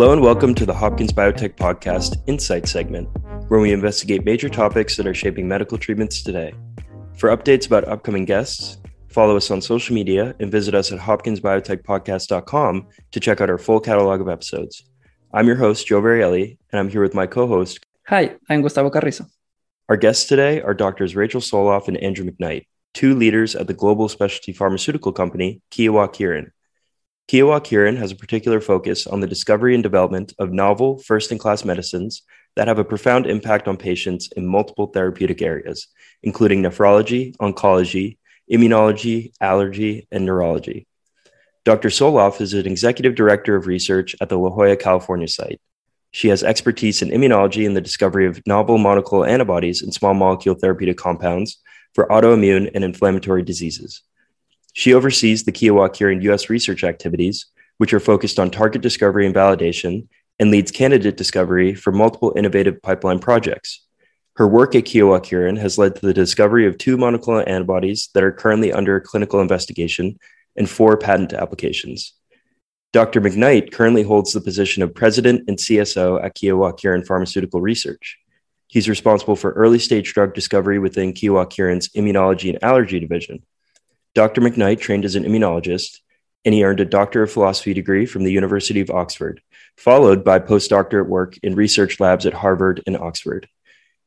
Hello and welcome to the Hopkins Biotech Podcast Insight segment, where we investigate major topics that are shaping medical treatments today. For updates about upcoming guests, follow us on social media and visit us at hopkinsbiotechpodcast.com to check out our full catalog of episodes. I'm your host, Joe Varielli, and I'm here with my co host. Hi, I'm Gustavo Carrizo. Our guests today are doctors Rachel Soloff and Andrew McKnight, two leaders at the global specialty pharmaceutical company Kyowa Kirin. Kyowa Kirin has a particular focus on the discovery and development of novel, first in class medicines that have a profound impact on patients in multiple therapeutic areas, including nephrology, oncology, immunology, allergy, and neurology. Dr. Soloff is an executive director of research at the La Jolla, California site. She has expertise in immunology and the discovery of novel monoclonal antibodies and small molecule therapeutic compounds for autoimmune and inflammatory diseases. She oversees the Kyowa Kirin U.S. research activities, which are focused on target discovery and validation, and leads candidate discovery for multiple innovative pipeline projects. Her work at Kyowa Kirin has led to the discovery of two monoclonal antibodies that are currently under clinical investigation and four patent applications. Dr. McKnight currently holds the position of president and CSO at Kyowa Kirin Pharmaceutical Research. He's responsible for early stage drug discovery within Kyowa Kirin's immunology and allergy division. Dr. McKnight trained as an immunologist, and he earned a Doctor of Philosophy degree from the University of Oxford, followed by postdoctorate work in research labs at Harvard and Oxford.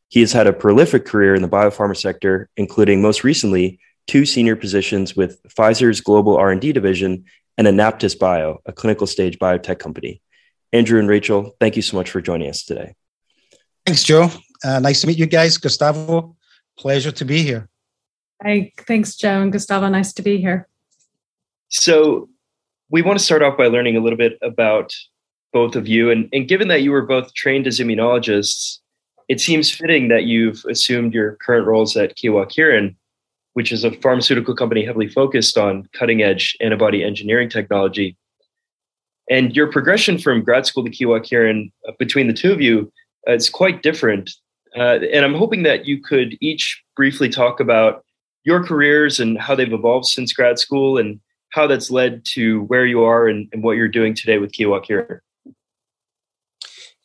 He has had a prolific career in the biopharma sector, including most recently two senior positions with Pfizer's global R&D division and Anaptys Bio, a clinical stage biotech company. Andrew and Rachel, thank you so much for joining us today. Thanks, Joe. Uh, nice to meet you guys. Gustavo, pleasure to be here. Hi, thanks, Joe and Gustavo. Nice to be here. So, we want to start off by learning a little bit about both of you. And, and given that you were both trained as immunologists, it seems fitting that you've assumed your current roles at Kyowa Kirin, which is a pharmaceutical company heavily focused on cutting edge antibody engineering technology. And your progression from grad school to Kyowa Kirin uh, between the two of you uh, is quite different. Uh, and I'm hoping that you could each briefly talk about your careers and how they've evolved since grad school and how that's led to where you are and, and what you're doing today with Kyowa Kirin.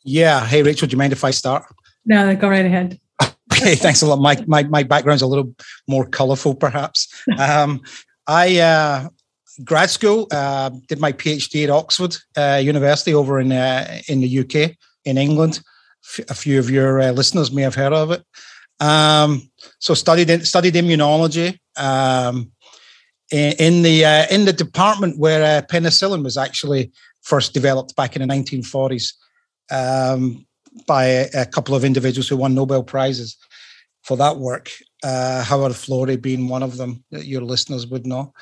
Yeah. Hey, Rachel, do you mind if I start? No, go right ahead. okay, thanks a lot. My, my, my background's a little more colorful, perhaps. Um, I, uh, grad school, uh, did my PhD at Oxford uh, University over in, uh, in the UK, in England. F- a few of your uh, listeners may have heard of it. Um, so studied studied immunology um, in the uh, in the department where uh, penicillin was actually first developed back in the 1940s um, by a, a, couple of individuals who won Nobel prizes for that work. Uh, Howard Florey being one of them that your listeners would know.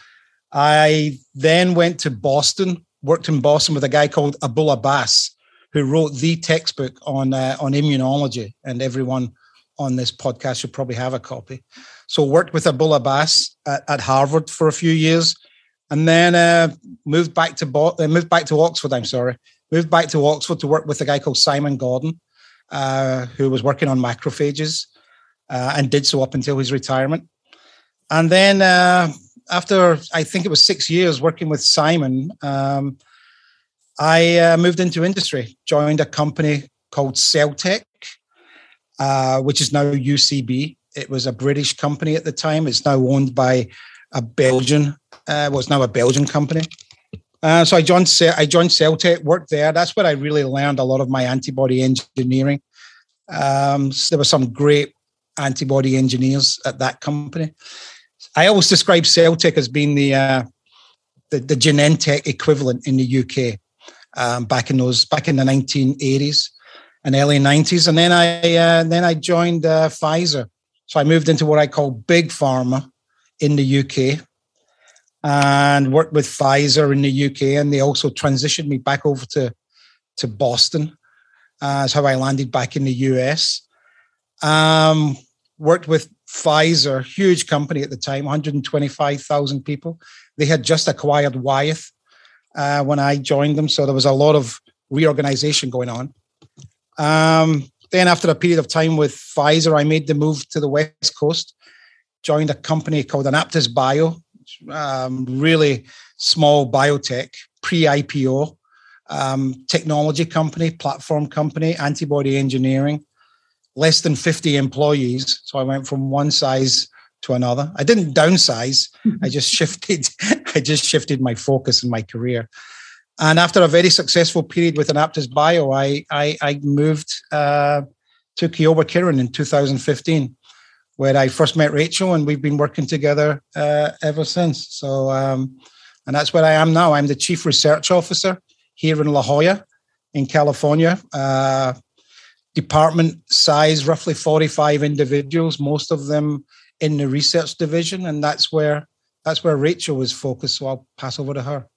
I then went to Boston, worked in Boston with a guy called Abul Abbas, who wrote the textbook on uh, on immunology, and everyone on this podcast should probably have a copy. So worked with Abul Abbas at, at Harvard for a few years, and then uh, moved back to Bo- uh, moved back to Oxford. I'm sorry, moved back to Oxford to work with a guy called Simon Gordon, uh, who was working on macrophages, uh, and did so up until his retirement. And then uh, after I think it was six years working with Simon, um, I uh, moved into industry, joined a company called Celltech, uh, which is now UCB. It was a British company at the time. It's now owned by a Belgian, uh, well, it's now a Belgian company. Uh, so I joined, I joined Celltech, worked there. That's where I really learned a lot of my antibody engineering. Um, so there were some great antibody engineers at that company. I always describe Celltech as being the uh, the, the Genentech equivalent in the UK um, back in those back in the 1980s and early 90s. And then I uh, then I joined uh, Pfizer. So I moved into what I call big pharma in the UK and worked with Pfizer in the UK. And they also transitioned me back over to, to Boston. Uh, that's how I landed back in the US. Um, worked with Pfizer, huge company at the time, 125,000 people. They had just acquired Wyeth uh, when I joined them. So there was a lot of reorganization going on. Um, then, after a period of time with Pfizer, I made the move to the West Coast, joined a company called Anaptys Bio, um, really small biotech, pre IPO. um, technology company, platform company, antibody engineering, less than 50 employees. So I went from one size to another. I didn't downsize. Mm-hmm. I just shifted. I just shifted my focus in my career. And after a very successful period with Anaptys Bio, I I, I moved uh, to Kiowa Kirin in 2015, where I first met Rachel, and we've been working together uh, ever since. So, um, and that's where I am now. I'm the chief research officer here in La Jolla, in California. Uh, department size roughly 45 individuals, most of them in the research division, and that's where that's where Rachel was focused. So I'll pass over to her.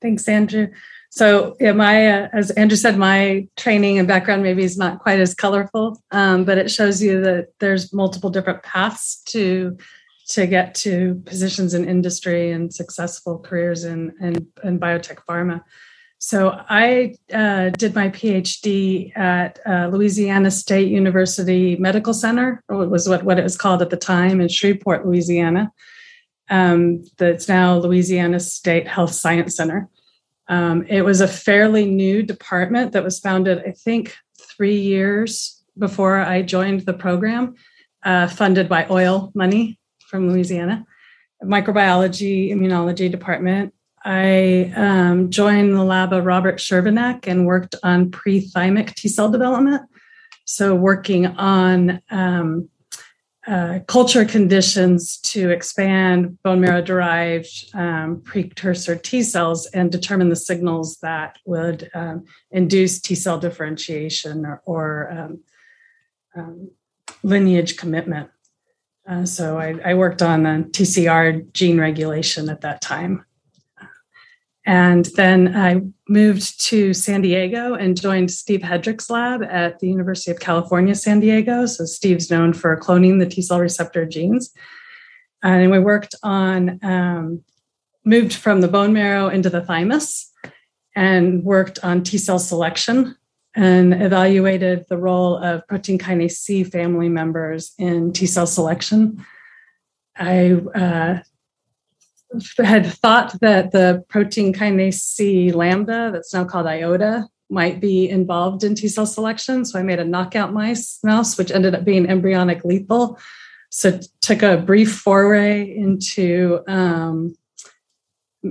Thanks, Andrew. So, yeah, my uh, as Andrew said, my training and background maybe is not quite as colorful, um, but it shows you that there's multiple different paths to to get to positions in industry and successful careers in in, in biotech pharma. So I uh, did my PhD at uh, Louisiana State University Medical Center, or it was what, what it was called at the time in Shreveport, Louisiana. Um, that's now Louisiana State Health Science Center. Um, it was a fairly new department that was founded, I think, three years before I joined the program, uh, funded by oil money from Louisiana. Microbiology, immunology department. I um, joined the lab of Robert Scherbanek and worked on pre-thymic T cell development. So, working on um, uh, culture conditions to expand bone marrow derived um, precursor T cells and determine the signals that would um, induce T cell differentiation or, or um, um, lineage commitment. Uh, so I, I, worked on the TCR gene regulation at that time. And then I moved to San Diego and joined Steve Hedrick's lab at the University of California, San Diego. So Steve's known for cloning the T cell receptor genes. And we worked on, um, moved from the bone marrow into the thymus and worked on T cell selection and evaluated the role of protein kinase C family members in T cell selection. I uh, had thought that the protein kinase C lambda, that's now called iota, might be involved in T cell selection. So I made a knockout mice mouse, which ended up being embryonic lethal. So took a brief foray into um,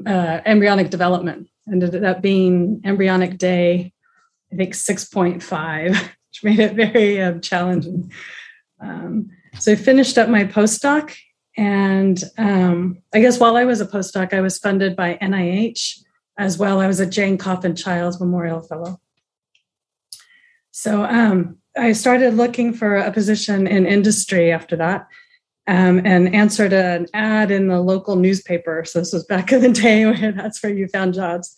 uh, embryonic development. Ended up being embryonic day, I think 6.5, which made it very uh, challenging. Um, so I finished up my postdoc and um, I guess while I was a postdoc, I was funded by NIH as well. I was a Jane Coffin Childs Memorial Fellow. So um, I started looking for a position in industry after that um, and answered an ad in the local newspaper. So this was back in the day when that's where you found jobs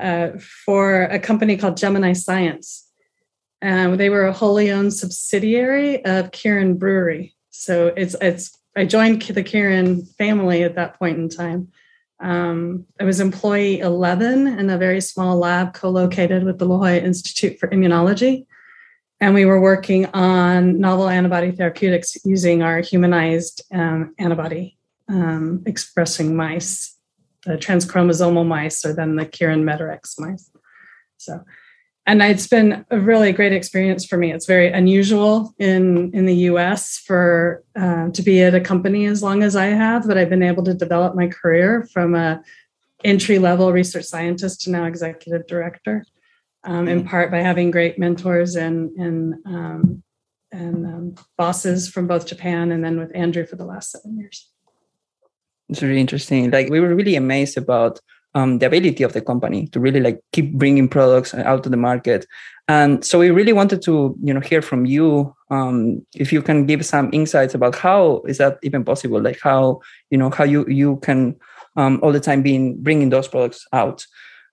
uh, for a company called Gemini Science. Um, they were a wholly owned subsidiary of Kirin Brewery. So it's it's I joined the Kirin family at that point in time. Um, I was employee 11 in a very small lab co-located with the La Jolla Institute for Immunology. And we were working on novel antibody therapeutics using our humanized um, antibody um, expressing mice, the transchromosomal mice, or then the Kirin Medarex mice. So and it's been a really great experience for me. It's very unusual in in the U.S. for uh, to be at a company as long as I have, but I've been able to develop my career from a entry level research scientist to now executive director, um, in part by having great mentors and and um, and um, bosses from both Japan and then with Andrew for the last seven years. It's really interesting. Like we were really amazed about um, the ability of the company to really like keep bringing products out to the market. And so we really wanted to, you know, hear from you um, if you can give some insights about how is that even possible, like how you know how you you can um, all the time being bringing those products out.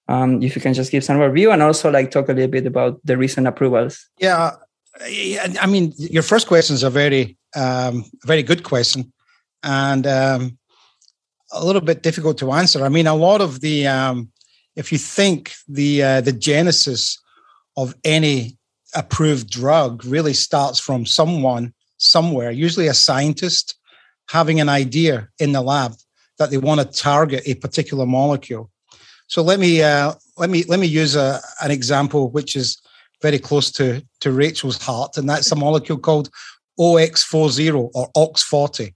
Um, if you can just give some review and also like talk a little bit about the recent approvals. Yeah, I mean, your first question is a very, um, very good question, and um, a little bit difficult to answer. I mean, a lot of the, um, if you think the uh, the genesis of any approved drug really starts from someone somewhere, usually a scientist, having an idea in the lab that they want to target a particular molecule. So let me uh, let me let me use a, an example which is very close to to Rachel's heart, and that's a molecule called OX40 or OX40.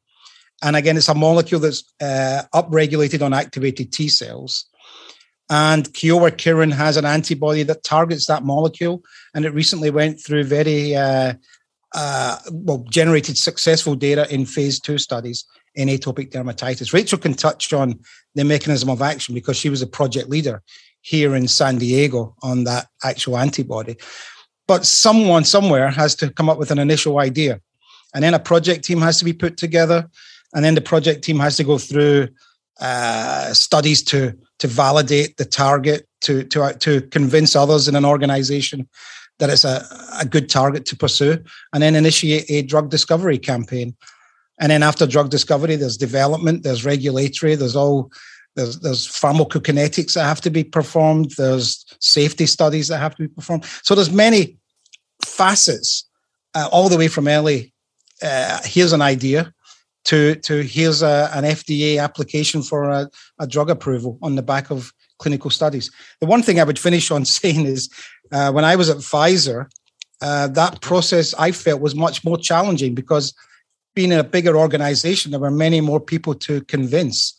And again, it's a molecule that's uh, upregulated on activated T cells. And Kyowa Kirin has an antibody that targets that molecule, and it recently went through very uh, uh, well generated successful data in phase two studies in atopic dermatitis. Rachel can touch on the mechanism of action because she was a project leader here in San Diego on that actual antibody. But someone somewhere has to come up with an initial idea. And then a project team has to be put together. And then the project team has to go through uh, studies to, to validate the target, to, to, to convince others in an organization that it's a, a good target to pursue, and then initiate a drug discovery campaign. And then after drug discovery, there's development, there's regulatory, there's all there's there's pharmacokinetics that have to be performed, there's safety studies that have to be performed. So there's many facets, uh, all the way from early. Uh, here's an idea to to here's a, an FDA application for a, a drug approval on the back of clinical studies. The one thing I would finish on saying is uh, when I was at Pfizer, uh, that process I felt was much more challenging because being in a bigger organization, there were many more people to convince.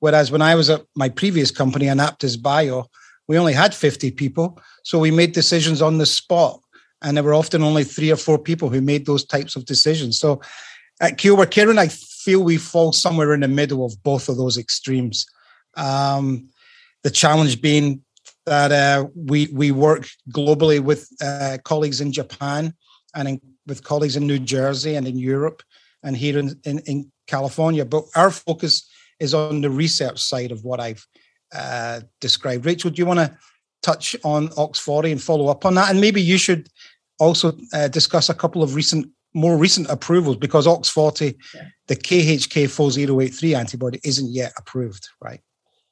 Whereas when I was at my previous company, Anaptys Bio, we only had 50 people. So we made decisions on the spot. And there were often only three or four people who made those types of decisions. So at Kyowa Kirin, I feel we fall somewhere in the middle of both of those extremes. Um, the challenge being that uh, we we work globally with uh, colleagues in Japan and in, with colleagues in New Jersey and in Europe and here in, in, in, California. But our focus is on the research side of what I've uh, described. Rachel, do you want to touch on OX40 and follow up on that? And maybe you should also uh, discuss a couple of recent, more recent approvals because OX40, yeah. the KHK4083 antibody, isn't yet approved, right?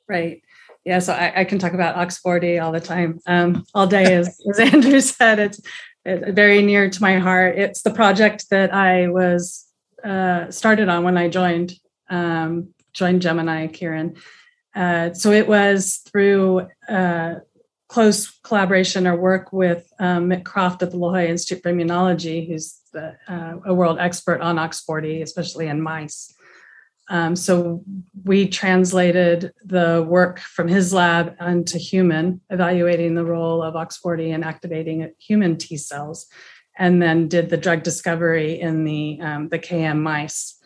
Right yeah, so I, I, can talk about OX40 all the time, um, all day. As, as Andrew said, it's, it's, very near to my heart. It's the project that I was uh, started on when I joined um, joined Gemini Kieran. Uh, so it was through uh, close collaboration or work with um, Mick Croft at the La Jolla Institute for Immunology, who's the, uh, a world expert on OX40, especially in mice. Um, so we translated the work from his lab into human, evaluating the role of OX40 in activating human T cells, and then did the drug discovery in the um, the KM mice.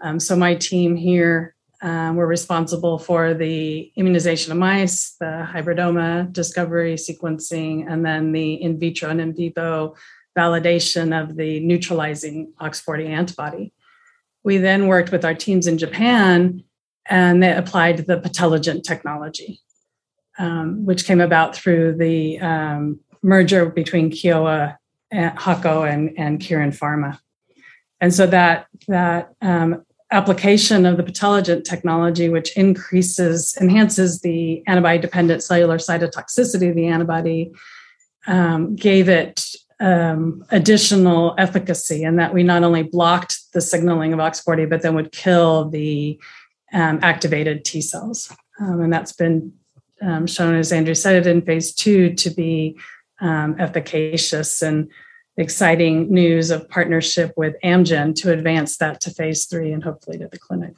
Um, so my team here um, were responsible for the immunization of mice, the hybridoma discovery, sequencing, and then the in vitro and in vivo validation of the neutralizing OX40 antibody. We then worked with our teams in Japan and they applied the Patelligent technology, um, which came about through the um, merger between Kyowa, and Hako, and, and Kirin Pharma. And so that, that um, application of the Patelligent technology, which increases, enhances the antibody dependent cellular cytotoxicity of the antibody, um, gave it um, additional efficacy and that we not only blocked the signaling of OX40, but then would kill the um, activated T cells. Um, and that's been um, shown, as Andrew said, in phase two to be um, efficacious and exciting news of partnership with Amgen to advance that to phase three and hopefully to the clinic.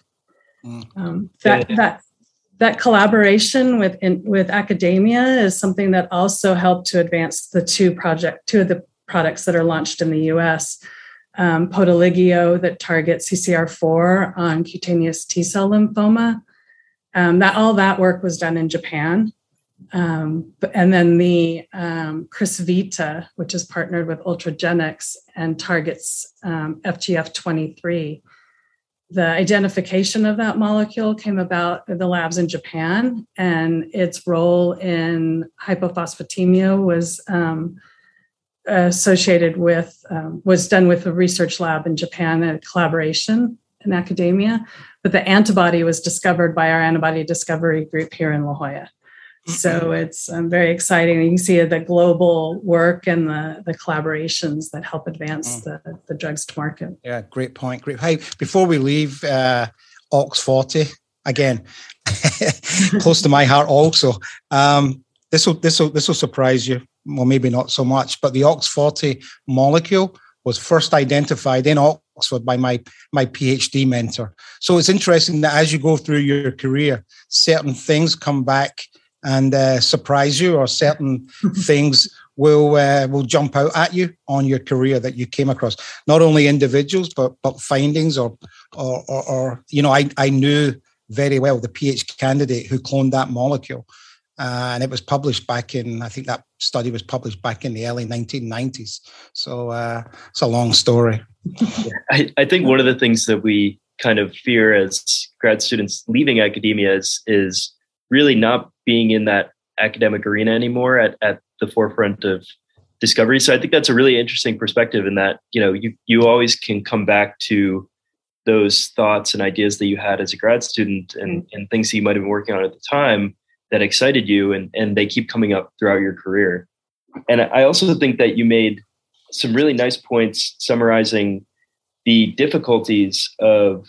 Mm. Um, that, that that collaboration with in, with academia is something that also helped to advance the two project two of the products that are launched in the US. Um, Poteligeo that targets CCR4 on cutaneous T cell lymphoma. Um, that all that work was done in Japan. Um, and then the um, Crysvita, which is partnered with Ultragenyx and targets um, FGF23. The identification of that molecule came about in the labs in Japan, and its role in hypophosphatemia was um, associated with um, was done with a research lab in Japan a collaboration in academia, but the antibody was discovered by our antibody discovery group here in La Jolla. So mm-hmm. it's um, very exciting. You can see the global work and the, the collaborations that help advance mm. the, the drugs to market. Yeah, great point. Great. Hey, before we leave uh, OX40, again, close to my heart also. Um, this will this will this will surprise you. Well, maybe not so much, but the OX40 molecule was first identified in Oxford by my my PhD mentor. So it's interesting that as you go through your career, certain things come back and uh, surprise you, or certain things will uh, will jump out at you on your career that you came across. Not only individuals, but but findings, or or, or, or you know, I I knew very well the PhD candidate who cloned that molecule. Uh, and it was published back in, I think that study was published back in the early 1990s. So uh, it's a long story. I, I think one of the things that we kind of fear as grad students leaving academia is, is really not being in that academic arena anymore at, at the forefront of discovery. So I think that's a really interesting perspective in that, you know, you, you always can come back to those thoughts and ideas that you had as a grad student and, mm. and things that you might have been working on at the time that excited you and, and they keep coming up throughout your career. And I also think that you made some really nice points summarizing the difficulties of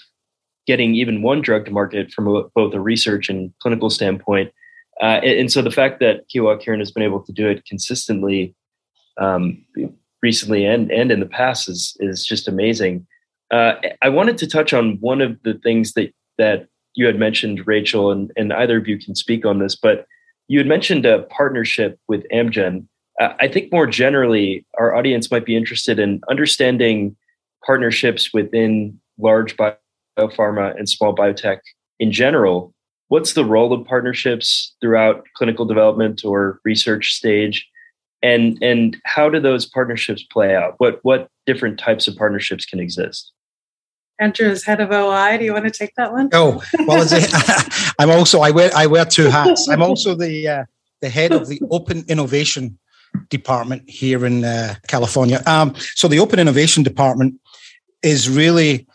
getting even one drug to market from a, both a research and clinical standpoint. Uh, and, and, so the fact that Kyowa Kirin has been able to do it consistently um, recently and, and in the past is, is just amazing. Uh, I wanted to touch on one of the things that, that you had mentioned, Rachel, and, and either of you can speak on this, but you had mentioned a partnership with Amgen. Uh, I think more generally, our audience might be interested in understanding partnerships within large biopharma and small biotech in general. What's the role of partnerships throughout clinical development or research stage? And, and how do those partnerships play out? What, what different types of partnerships can exist? Andrew is head of OI. Do you want to take that one? Oh, well, I'm also I wear I wear two hats. I'm also the uh, the head of the Open Innovation Department here in uh, California. Um, so the Open Innovation Department is really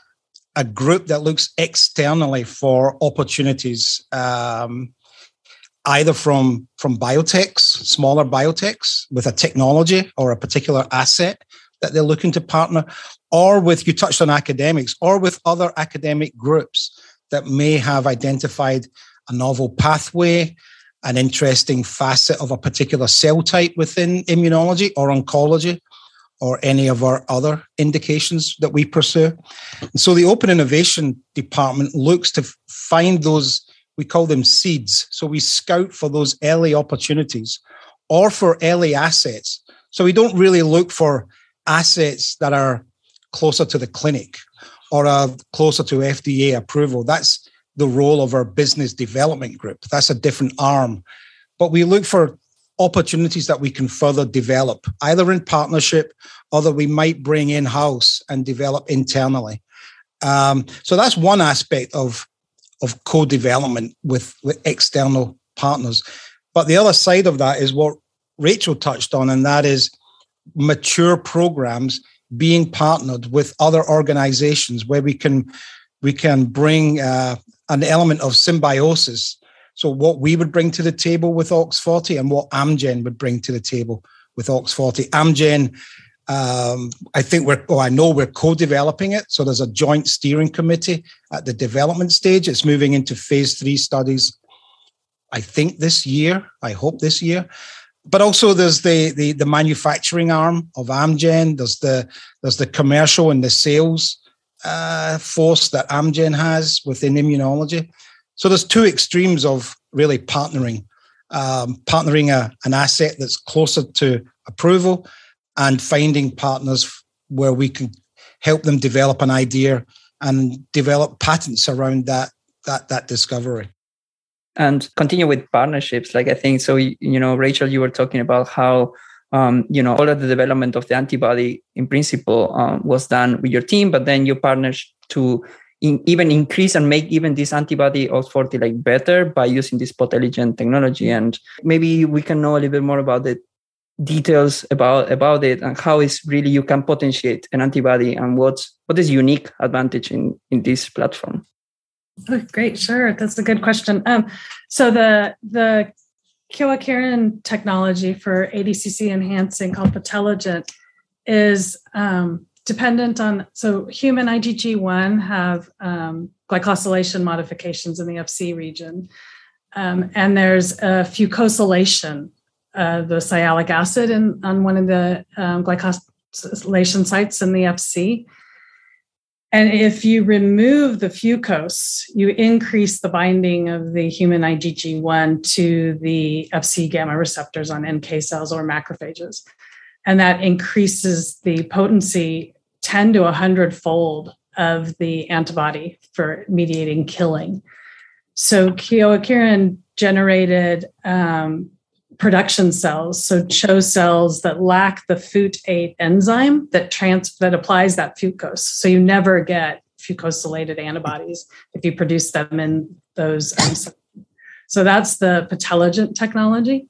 a group that looks externally for opportunities, um, either from from biotechs, smaller biotechs with a technology or a particular asset that they're looking to partner, or with, you touched on academics, or with other academic groups that may have identified a novel pathway, an interesting facet of a particular cell type within immunology or oncology, or any of our other indications that we pursue. And so the Open Innovation Department looks to find those, we call them seeds. So we scout for those early opportunities or for early assets. So we don't really look for assets that are closer to the clinic or are closer to FDA approval. That's the role of our business development group. That's a different arm. But we look for opportunities that we can further develop, either in partnership or that we might bring in house and develop internally. Um, so that's one aspect of, of co development with, with external partners. But the other side of that is what Rachel touched on, and that is mature programs being partnered with other organizations where we can we can bring uh, an element of symbiosis. So what we would bring to the table with OX40 and what Amgen would bring to the table with OX40. Amgen, um, I think we're, oh, I know we're co-developing it. So there's a joint steering committee at the development stage. It's moving into phase three studies. I think this year. I hope this year but also there's the, the the manufacturing arm of Amgen. There's the there's the commercial and the sales uh, force that Amgen has within immunology. So there's two extremes of really partnering, um, partnering a, an asset that's closer to approval, and finding partners where we can help them develop an idea and develop patents around that that that discovery and continue with partnerships like i think so you know rachel you were talking about how um, you know all of the development of the antibody in principle um, was done with your team but then you partnered to in, even increase and make even this antibody OX40 like better by using this Potelligent technology. And maybe we can know a little bit more about the details about about it and how is really you can potentiate an antibody and what's what is unique advantage in in this platform great, sure. That's a good question. Um, so the the Kyowa Kirin technology for ADCC enhancing called Potelligent is um, dependent on so human IgG1 have um, glycosylation modifications in the FC region, um, and there's a fucosylation, uh, the sialic acid in on one of the um, glycosylation sites in the FC. And if you remove the fucose, you increase the binding of the human IgG1 to the FC gamma receptors on NK cells or macrophages. And that increases the potency 10 to 100 fold of the antibody for mediating killing. So Kyowa Kirin generated um, production cells, so CHO cells that lack the FUT8 enzyme that trans that applies that fucose. So you never get fucosylated antibodies if you produce them in those. Um, so that's the Patelligent technology.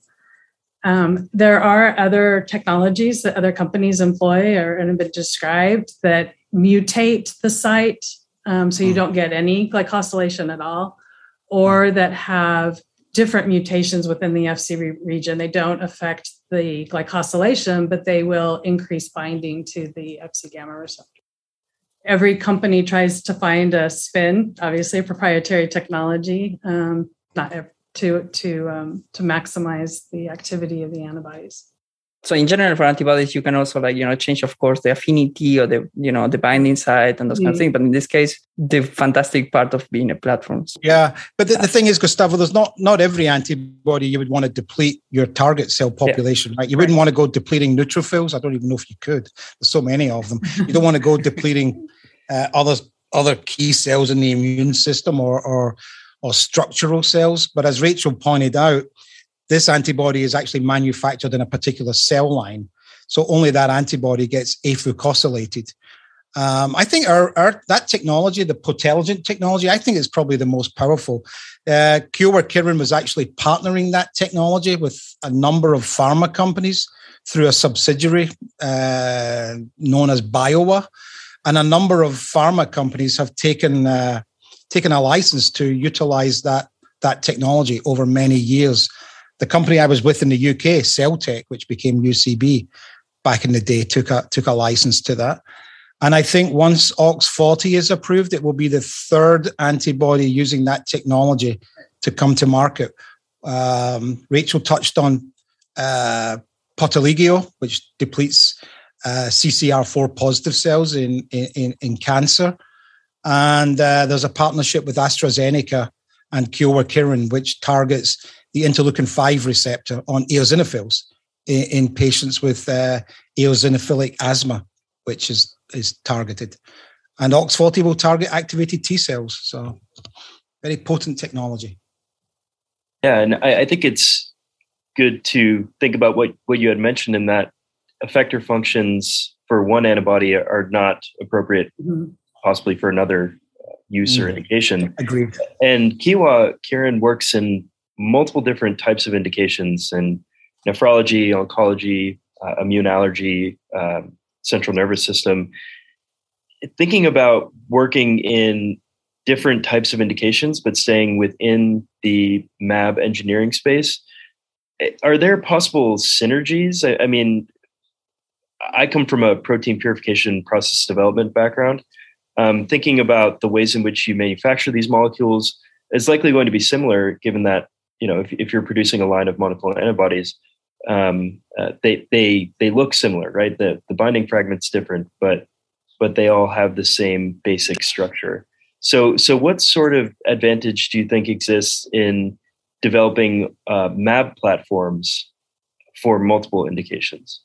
Um, there are other technologies that other companies employ or have been described that mutate the site um, so you hmm. don't get any glycosylation at all, or that have different mutations within the FC re- region. They don't affect the glycosylation, but they will increase binding to the FC gamma receptor. Every company tries to find a spin, obviously, a proprietary technology, um, not to to um, to maximize the activity of the antibodies so in general for antibodies you can also like you know change of course the affinity or the you know the binding site and those mm-hmm. kind of things. But in this case the fantastic part of being a platform. Yeah but the, the thing is gustavo there's not not every antibody you would want to deplete your target cell population yeah. right? You wouldn't want to go depleting neutrophils. I don't even know if you could. There's so many of them. You don't want to go depleting uh, other other key cells in the immune system or or or structural cells. But as rachel pointed out this antibody is actually manufactured in a particular cell line. So only that antibody gets afucosylated. Um, I think our, our, that technology, the Patelligent technology, I think is probably the most powerful. Uh, Kyowa Kirin was actually partnering that technology with a number of pharma companies through a subsidiary uh, known as Biowa, and a number of pharma companies have taken uh, taken a license to utilize that that technology over many years the company I was with in the UK, Celltech, which became UCB back in the day, took a took a license to that. And I think once OX40 is approved, it will be the third antibody using that technology to come to market. Um, Rachel touched on uh, Poteligeo, which depletes uh, CCR4 positive cells in, in, in cancer. And uh, there's a partnership with AstraZeneca and Kyowa Kirin, which targets the interleukin 5 receptor on eosinophils in, in patients with uh, eosinophilic asthma, which is, is targeted. And OX40 will target activated T cells. So, very potent technology. Yeah, and I, I think it's good to think about what, what you had mentioned in that effector functions for one antibody are not appropriate, mm-hmm. possibly for another use mm-hmm. or indication. Agreed. And Kyowa Kirin works in multiple different types of indications in nephrology, oncology, uh, immune allergy, uh, central nervous system. Thinking about working in different types of indications, but staying within the MAB engineering space, eh, are there possible synergies? I, I mean, I come from a protein purification process development background. Um, thinking about the ways in which you manufacture these molecules is likely going to be similar, given that you know, if, if you're producing a line of monoclonal antibodies, um, uh, they they they look similar, right? The the binding fragment's different, but but they all have the same basic structure. So so what sort of advantage do you think exists in developing uh, MAB platforms for multiple indications?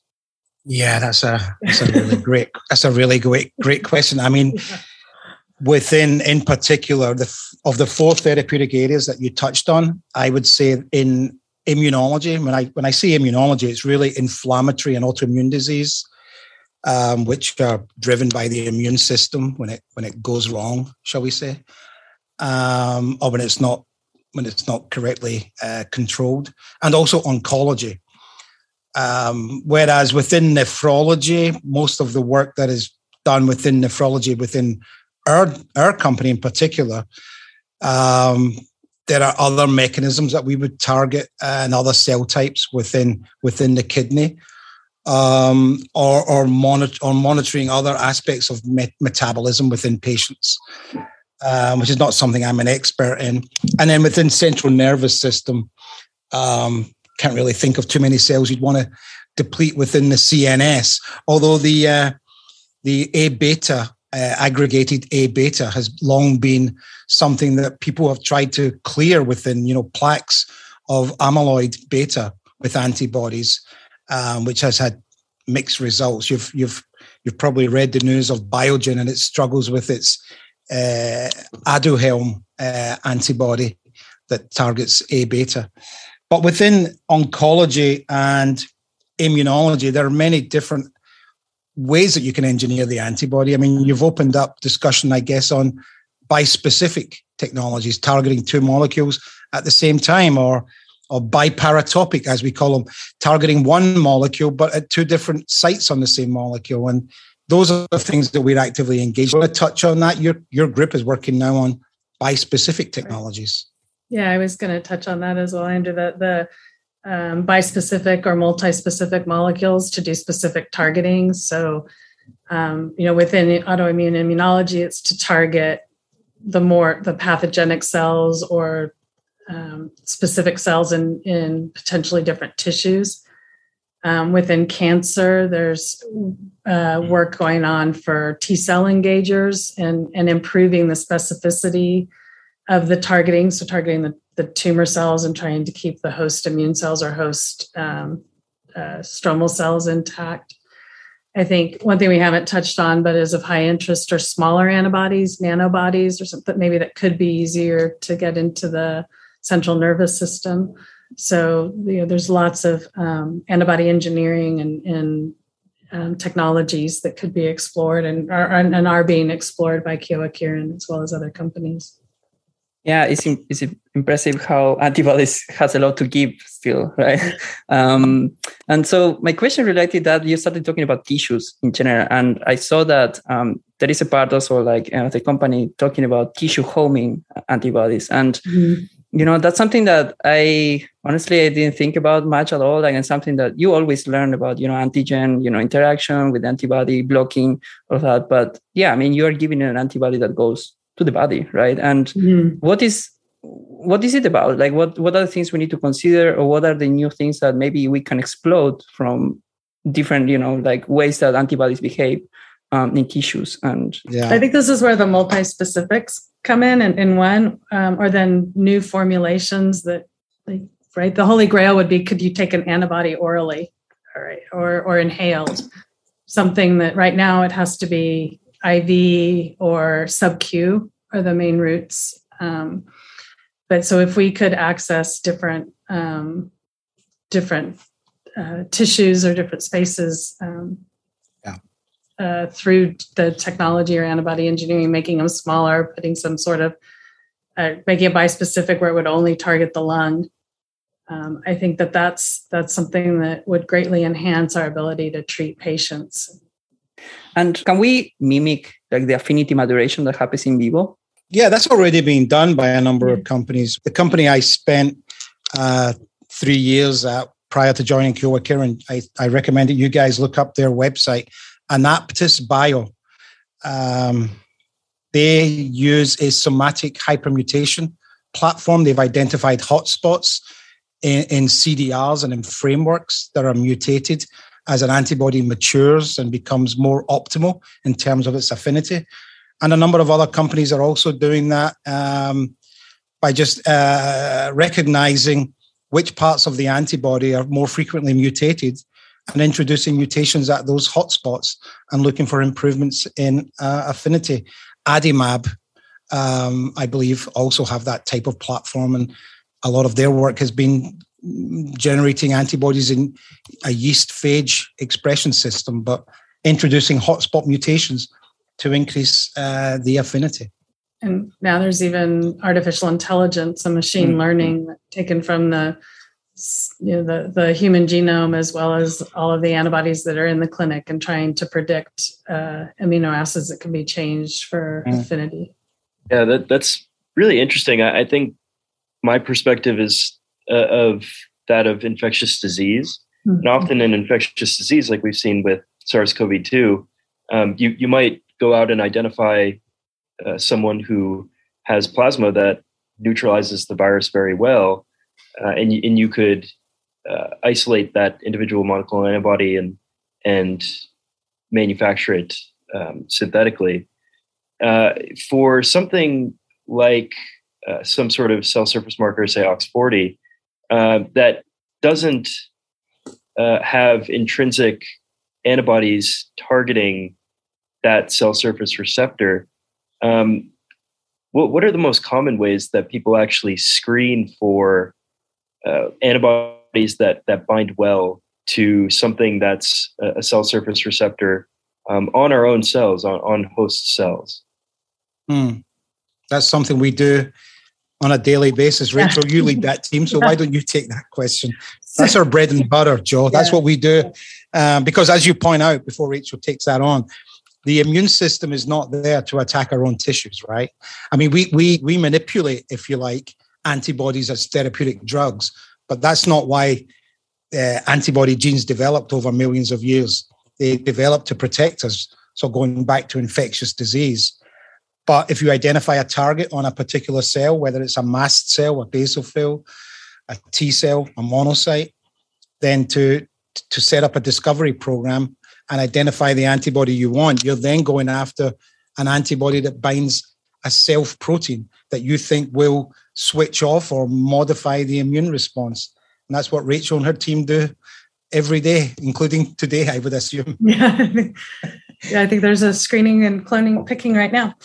Yeah, that's a that's a really great that's a really great great question. I mean, within in particular the of the four therapeutic areas that you touched on i would say in immunology when i when i say immunology it's really inflammatory and autoimmune disease um, which are driven by the immune system when it when it goes wrong shall we say um, or when it's not when it's not correctly uh, controlled and also oncology. Um, whereas within nephrology most of the work that is done within nephrology within our our company in particular, um, there are other mechanisms that we would target and other cell types within within the kidney. um, or or, monitor, or monitoring other aspects of met- metabolism within patients, um, which is not something I'm an expert in. And then within central nervous system, um, can't really think of too many cells you'd want to deplete within the CNS. Although the uh, the A beta uh, aggregated A beta has long been something that people have tried to clear within you know plaques of amyloid beta with antibodies, um, which has had mixed results. You've you've you've probably read the news of Biogen and its struggles with its uh, Aduhelm uh, antibody that targets A beta. But within oncology and immunology, there are many different ways that you can engineer the antibody. I mean, you've opened up discussion, I guess, on bispecific technologies targeting two molecules at the same time, or or biparatopic, as we call them, targeting one molecule but at two different sites on the same molecule. And those are the things that we're actively engaged. Want to touch on that. Your your group is working now on bispecific technologies. Yeah, I was going to touch on that as well, Andrew. The the um, bispecific or multi-specific molecules to do specific targeting. So, um, you know, within autoimmune immunology, it's to target the more the pathogenic cells or um, specific cells in in potentially different tissues. Um, within cancer, there's uh, work going on for T cell engagers and, and improving the specificity of the targeting. So, targeting the, the tumor cells and trying to keep the host immune cells or host um, uh, stromal cells intact. I think one thing we haven't touched on, but is of high interest, are smaller antibodies, nanobodies, or something maybe that could be easier to get into the central nervous system. So you know, there's lots of um, antibody engineering and, and um, technologies that could be explored and are, and are being explored by Kyowa Kirin as well as other companies. Yeah, it's it's impressive how antibodies has a lot to give still, right? Um, and so my question related that you started talking about tissues in general, and I saw that um, there is a part also like uh, the company talking about tissue homing antibodies, and mm-hmm you know that's something that i honestly i didn't think about much at all like and something that you always learn about you know antigen you know interaction with antibody blocking all that but yeah i mean you are giving an antibody that goes to the body right? And mm-hmm. what is what is it about? Like what what are the things we need to consider or what are the new things that maybe we can explode from different you know like ways that antibodies behave um, in tissues and yeah. I think this is where the multi-specifics come in and in one um, or then new formulations that like right the holy grail would be could you take an antibody orally all right or or inhaled? Something that right now it has to be iv or sub q are the main routes um, but so if we could access different um, different uh, tissues or different spaces um, uh, through the technology or antibody engineering, making them smaller, putting some sort of uh, making it bispecific where it would only target the lung. Um, I think that that's that's something that would greatly enhance our ability to treat patients. And can we mimic like the affinity maturation that happens in vivo? Yeah, that's already been done by a number of companies. The company I spent uh, three years at prior to joining Kyowa Kirin, I, I recommend that you guys look up their website Anaptys Bio. Um, they use a somatic hypermutation platform. They've identified hotspots in, in CDRs and in frameworks that are mutated as an antibody matures and becomes more optimal in terms of its affinity. And a number of other companies are also doing that um, by just uh, recognizing which parts of the antibody are more frequently mutated and introducing mutations at those hotspots and looking for improvements in uh, affinity. Adimab, um, I believe, also have that type of platform, and a lot of their work has been generating antibodies in a yeast phage expression system, but introducing hotspot mutations to increase uh, the affinity. And now there's even artificial intelligence and machine mm-hmm. learning taken from the you know, the, the human genome as well as all of the antibodies that are in the clinic and trying to predict uh, amino acids that can be changed for mm. affinity. Yeah, that, that's really interesting. I, I think my perspective is uh, of that of infectious disease. Mm-hmm. And often in infectious disease, like we've seen with SARS-CoV-2, um, you you might go out and identify uh, someone who has plasma that neutralizes the virus very well, uh, and you, and you could uh, isolate that individual monoclonal antibody and and manufacture it um, synthetically. Uh, for something like uh, some sort of cell surface marker, say OX40, uh, that doesn't uh, have intrinsic antibodies targeting that cell surface receptor. Um, what, what are the most common ways that people actually screen for uh, antibodies that that bind well to something that's a cell surface receptor um, on our own cells, on, on host cells? Hmm. That's something we do on a daily basis. Rachel, you lead that team, so why don't you take that question? That's our bread and butter, Joe. That's what we do. Um, because as you point out before Rachel takes that on, the immune system is not there to attack our own tissues, right? I mean, we we we manipulate, if you like, antibodies as therapeutic drugs, but that's not why uh, antibody genes developed over millions of years. They developed to protect us. So going back to infectious disease, but if you identify a target on a particular cell, whether it's a mast cell, a basophil, a T cell, a monocyte, then to to set up a discovery program and identify the antibody you want, you're then going after an antibody that binds a self protein that you think will switch off or modify the immune response. And that's what Rachel and her team do every day, including today, I would assume. Yeah. yeah, I think there's a screening and cloning picking right now.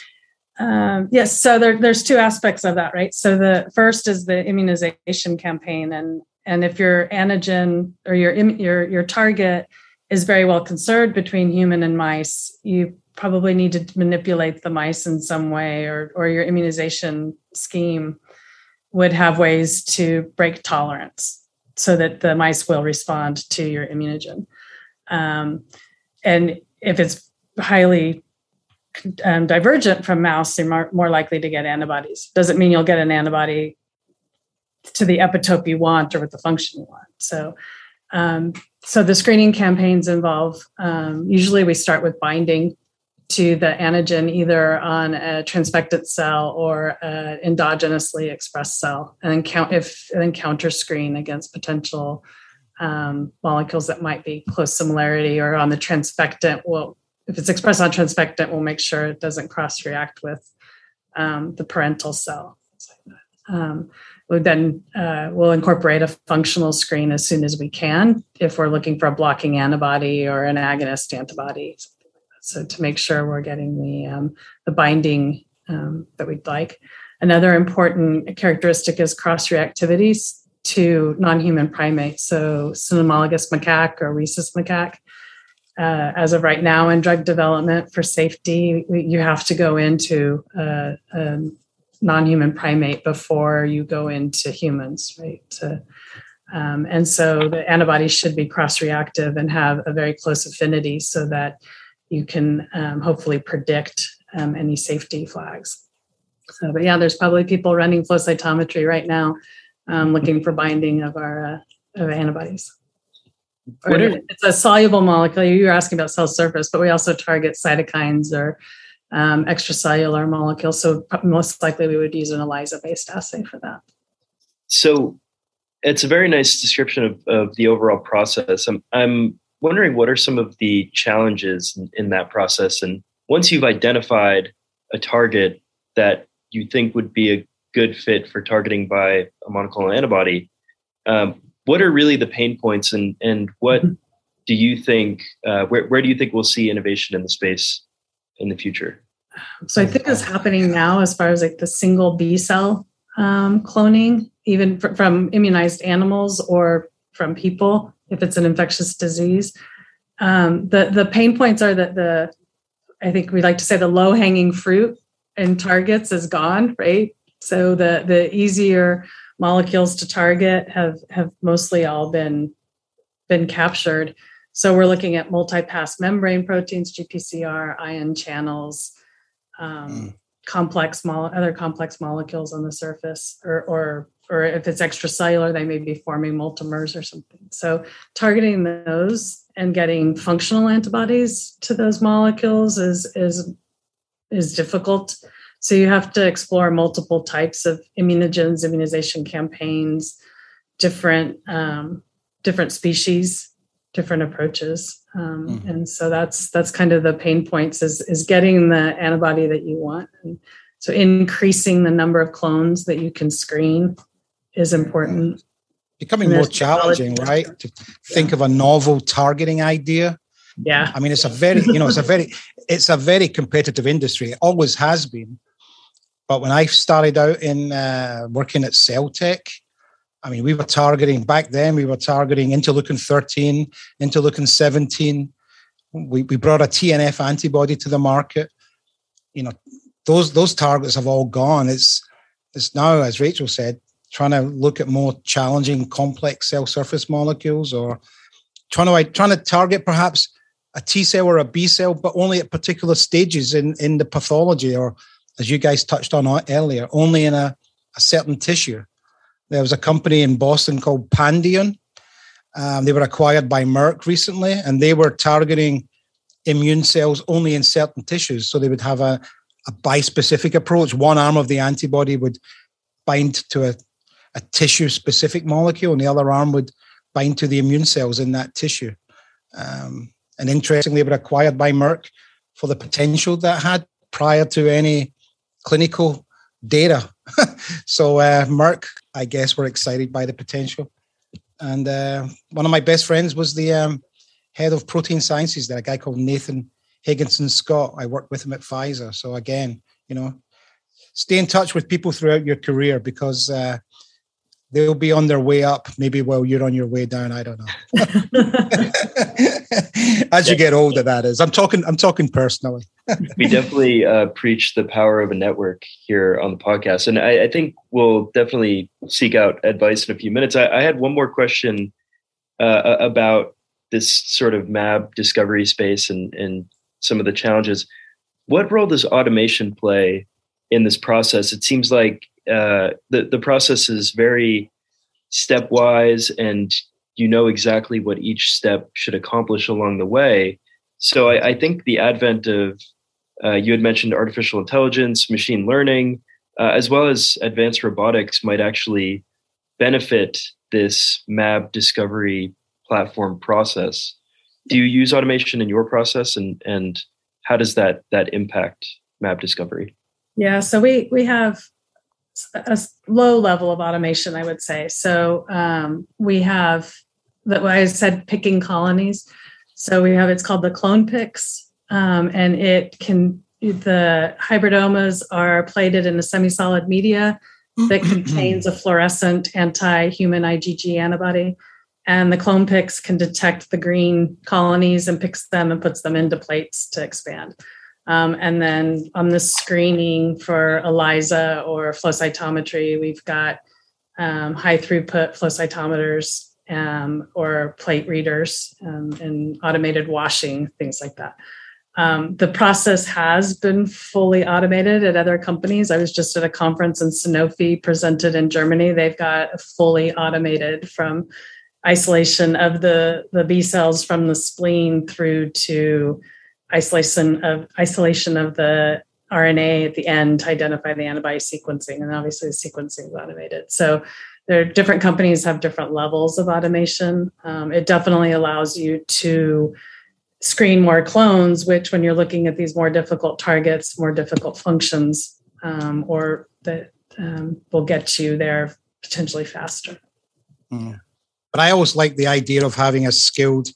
Um, yes, so there, there's two aspects of that, right? So the first is the immunization campaign, and and if your antigen or your your your target is very well conserved between human and mice, you probably need to manipulate the mice in some way, or or your immunization scheme would have ways to break tolerance so that the mice will respond to your immunogen. Um, and if it's highly um, divergent from mouse, they're more, more likely to get antibodies. Doesn't mean you'll get an antibody to the epitope you want or with the function you want. So, um, so the screening campaigns involve um, usually we start with binding to the antigen either on a transfected cell or an endogenously expressed cell, and then count if and then counter screen against potential um, molecules that might be close similarity or on the transfectant. We'll if it's expressed on transfectant, we'll make sure it doesn't cross react with um, the parental cell. Um, we then uh, we'll incorporate a functional screen as soon as we can if we're looking for a blocking antibody or an agonist antibody. So to make sure we're getting the um, the binding um, that we'd like. Another important characteristic is cross reactivities to non-human primates. So cynomolgus macaque or rhesus macaque uh, as of right now in drug development for safety, you have to go into a, a non-human primate before you go into humans, right? To, um, and so the antibodies should be cross-reactive and have a very close affinity so that you can um, hopefully predict um, any safety flags. So, but yeah, there's probably people running flow cytometry right now, um, looking for binding of our uh, of antibodies. Are, it's a soluble molecule. You were asking about cell surface, but we also target cytokines or um, extracellular molecules. So most likely we would use an ELISA-based assay for that. So it's a very nice description of, of the overall process. I'm, I'm wondering what are some of the challenges in, in that process? And once you've identified a target that you think would be a good fit for targeting by a monoclonal antibody, um, what are really the pain points and and what mm-hmm. do you think uh, where, where do you think we'll see innovation in the space in the future so i think it's happening now as far as like the single b cell um, cloning even fr- from immunized animals or from people if it's an infectious disease um, the the pain points are that the i think we like to say the low hanging fruit and targets is gone right so the the easier molecules to target have have mostly all been been captured. So we're looking at multi-pass membrane proteins, GPCR, ion channels, um, mm. complex mo- other complex molecules on the surface or or or if it's extracellular they may be forming multimers or something so targeting those and getting functional antibodies to those molecules is is is difficult so you have to explore multiple types of immunogens immunization campaigns different um, different species different approaches. Um, mm-hmm. and so that's that's kind of the pain points is is getting the antibody that you want. And so increasing the number of clones that you can screen is important. Becoming more challenging right? To think yeah. of a novel targeting idea. Yeah. I mean it's a very you know it's a very it's a very competitive industry. It always has been but when i started out in uh, working at celltech I mean, we were targeting back then, we were targeting interleukin 13, interleukin 17. We, we brought a TNF antibody to the market. You know, those those targets have all gone. It's it's now, as Rachel said, trying to look at more challenging, complex cell surface molecules, or trying to trying to target perhaps a T cell or a B cell, but only at particular stages in in the pathology, or as you guys touched on earlier, only in a, a certain tissue. There was a company in Boston called Pandion. Um, they were acquired by Merck recently, and they were targeting immune cells only in certain tissues. So they would have a, a bispecific approach. One arm of the antibody would bind to a, a tissue specific molecule, and the other arm would bind to the immune cells in that tissue. Um, and interestingly, they were acquired by Merck for the potential that had prior to any clinical data. so uh, I guess we're excited by the potential. And uh, one of my best friends was the um, head of protein sciences there, a guy called Nathan Higginson Scott. I worked with him at Pfizer. So again, you know, stay in touch with people throughout your career because uh, they'll be on their way up. Maybe while you're on your way down. I don't know. As you get older that is. I'm talking i'm talking personally. We definitely uh, preach the power of a network here on the podcast. And I, I, think we'll definitely seek out advice in a few minutes. I, I had one more question uh, about this sort of map discovery space and, and some of the challenges. What role does automation play in this process? It seems like uh, the the process is very stepwise, and you know exactly what each step should accomplish along the way. So I, I think the advent of uh, you had mentioned artificial intelligence, machine learning, uh, as well as advanced robotics might actually benefit this MAB discovery platform process. Do you use automation in your process, and and how does that that impact MAB discovery? Yeah, so we we have a low level of automation, I would say. So um, we have that I said picking colonies. So we have it's called the clone picks, um, and it can the hybridomas are plated in a semi-solid media that contains a fluorescent anti-human IgG antibody. And the clone picks can detect the green colonies and picks them and puts them into plates to expand. Um, and then on the screening for ELISA or flow cytometry, we've got um, high throughput flow cytometers um, or plate readers um, and automated washing, things like that. Um, the process has been fully automated at other companies. I was just at a conference in Sanofi presented in Germany. They've got fully automated from isolation of the, the B cells from the spleen through to isolation of isolation of the RNA at the end to identify the antibody sequencing, and obviously the sequencing is automated. So there are different companies have different levels of automation. Um, it definitely allows you to screen more clones, which when you're looking at these more difficult targets, more difficult functions, um, or that um, will get you there potentially faster. Mm. But I always like the idea of having a skilled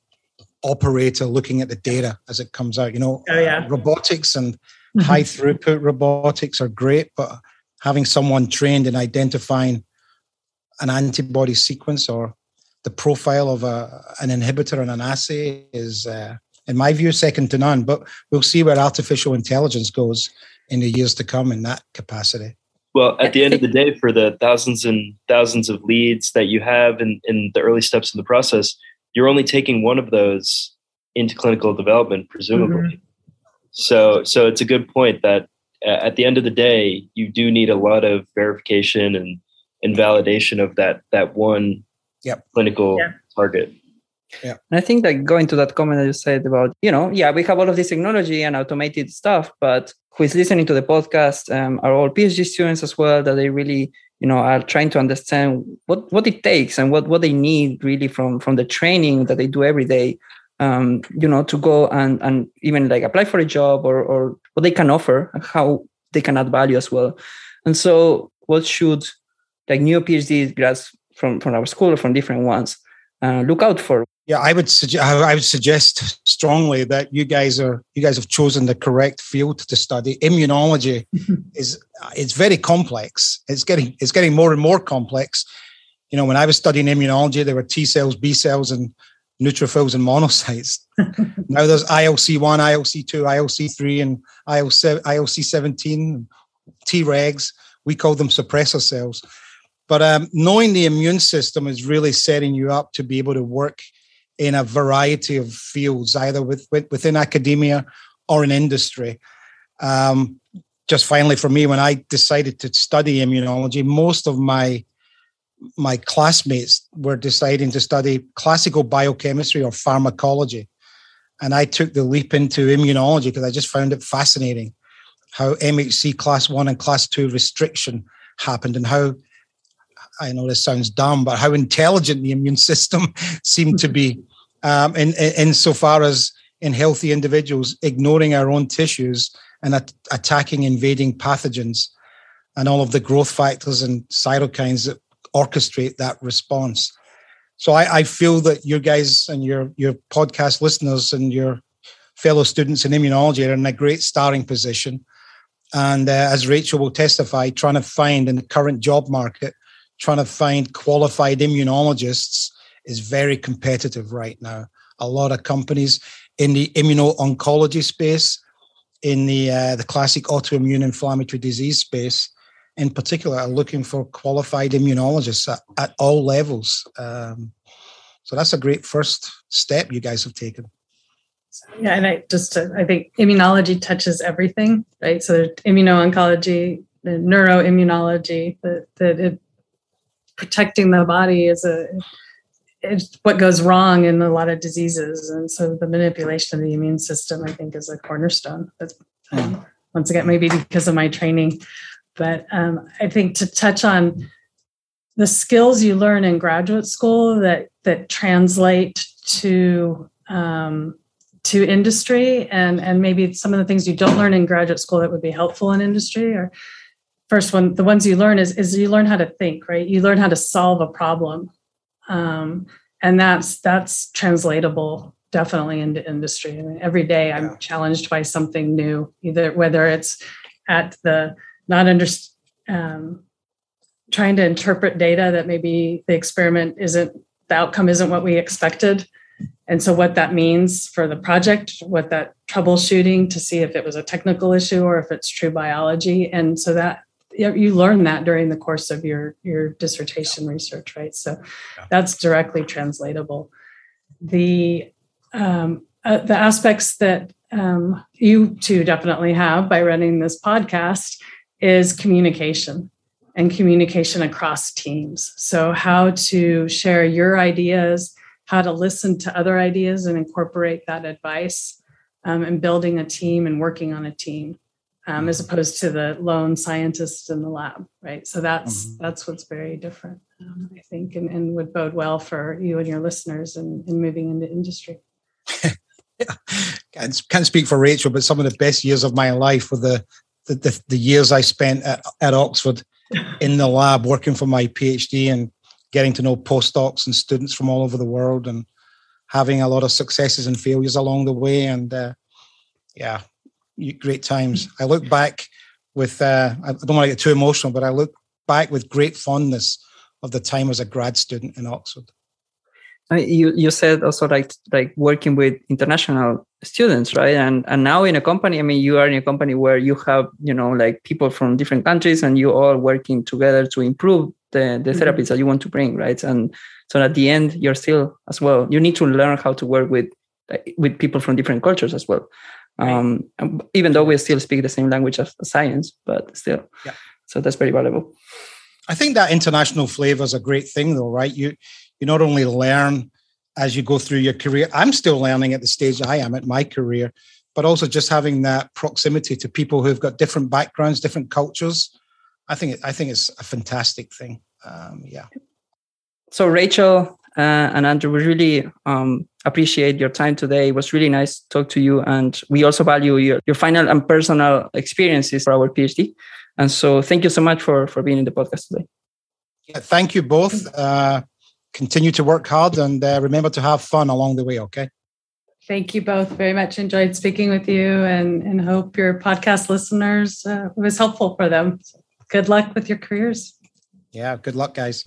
operator looking at the data as it comes out. You know, oh, yeah. robotics and mm-hmm. high throughput robotics are great, but having someone trained in identifying an antibody sequence or the profile of a, an inhibitor in an assay is, uh, in my view, second to none. But we'll see where artificial intelligence goes in the years to come in that capacity. Well, at the end of the day, for the thousands and thousands of leads that you have in, in the early steps of the process, you're only taking one of those into clinical development, presumably. Mm-hmm. So, so it's a good point that at the end of the day, you do need a lot of verification and, and validation of that that one yep. clinical yeah. target. Yeah. And I think that going to that comment that you said about, you know, yeah, we have all of this technology and automated stuff, but who is listening to the podcast um, are all PhD students as well that they really, you know, are trying to understand what what it takes and what what they need really from from the training that they do every day, um, you know, to go and and even like apply for a job or or what they can offer, and how they can add value as well. And so, what should like new PhD grads from from our school or from different ones uh, look out for? Yeah, I would suggest I would suggest strongly that you guys are you guys have chosen the correct field to study. Immunology is it's very complex. It's getting it's getting more and more complex. You know, when I was studying immunology, there were T cells, B cells, and neutrophils and monocytes. now there's ILC one, ILC two, ILC three, and ILC seventeen, Tregs. We call them suppressor cells. But um, knowing the immune system is really setting you up to be able to work in a variety of fields, either with, with within academia or in industry. Um, just finally, for me, when I decided to study immunology, most of my my classmates were deciding to study classical biochemistry or pharmacology, and I took the leap into immunology because I just found it fascinating how MHC class one and class two restriction happened and how I know this sounds dumb, but how intelligent the immune system seemed to be, um, in, in insofar as in healthy individuals ignoring our own tissues and at- attacking invading pathogens and all of the growth factors and cytokines that orchestrate that response. So I, I feel that you guys and your your podcast listeners and your fellow students in immunology are in a great starting position. And uh, as Rachel will testify, trying to find in the current job market trying to find qualified immunologists is very competitive right now. A lot of companies in the immuno-oncology space, in the uh, the classic autoimmune inflammatory disease space, in particular, are looking for qualified immunologists at, at all levels. Um, so that's a great first step you guys have taken. Yeah, and I just I think immunology touches everything, right? So immuno-oncology, the neuroimmunology, that it protecting the body is a it's what goes wrong in a lot of diseases. And so the manipulation of the immune system i think is a cornerstone. That's um, once again maybe because of my training. But um, i think to touch on the skills you learn in graduate school that that translate to um, to industry and and maybe some of the things you don't learn in graduate school that would be helpful in industry or first one the ones you learn is is you learn how to think right? You learn how to solve a problem. Um, and that's that's translatable definitely into industry. I mean, every day i'm yeah. challenged by something new either whether it's at the not under um, trying to interpret data that maybe the experiment isn't the outcome isn't what we expected. And so what that means for the project what that troubleshooting to see if it was a technical issue or if it's true biology. And so that you learn that during the course of your your dissertation research right? So yeah. that's directly translatable. The um, uh, the aspects that um, you two definitely have by running this podcast is communication and communication across teams. So how to share your ideas how to listen to other ideas and incorporate that advice um, and building a team and working on a team um, as opposed to the lone scientist in the lab, right? So that's mm-hmm. that's what's very different, um, I think, and, and, would bode well for you and your listeners in, in moving into industry. yeah. Can't, can't speak for Rachel, but some of the best years of my life were the the, the, the years I spent at, at Oxford in the lab working for my PhD and getting to know postdocs and students from all over the world and having a lot of successes and failures along the way. And uh, yeah, great times. I look back with, uh, I don't want to get too emotional, but I look back with great fondness of the time as a grad student in Oxford. You you said also like like working with international students, right? And and now in a company, I mean, you are in a company where you have you know like people from different countries, and you all working together to improve the the mm-hmm. therapies that you want to bring, right? And so at the end, you're still as well. You need to learn how to work with with people from different cultures as well. Um, even though we still speak the same language as science, but still, yeah. So that's very valuable. I think that international flavor is a great thing, though, right? You you not only learn as you go through your career. I'm still learning at the stage I am at my career, but also just having that proximity to people who've got different backgrounds, different cultures. I think I think it's a fantastic thing. Um, yeah. So Rachel uh, and Andrew, we really um, appreciate your time today. It was really nice to talk to you, and we also value your your final and personal experiences for our PhD. And so, thank you so much for for being in the podcast today. Yeah, thank you both. Uh, continue to work hard and uh, remember to have fun along the way. Okay. Thank you both very much. Enjoyed speaking with you, and and hope your podcast listeners uh, was helpful for them. Good luck with your careers. Yeah. Good luck, guys.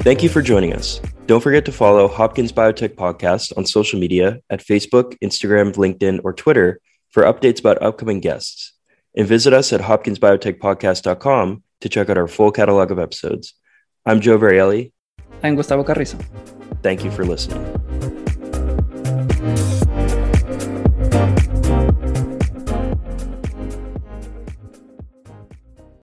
Thank you for joining us. Don't forget to follow Hopkins Biotech Podcast on social media at Facebook, Instagram, LinkedIn, or Twitter for updates about upcoming guests. And visit us at hopkinsbiotechpodcast.com to check out our full catalog of episodes. I'm Joe Varielli. I'm Gustavo Carrizo. Thank you for listening.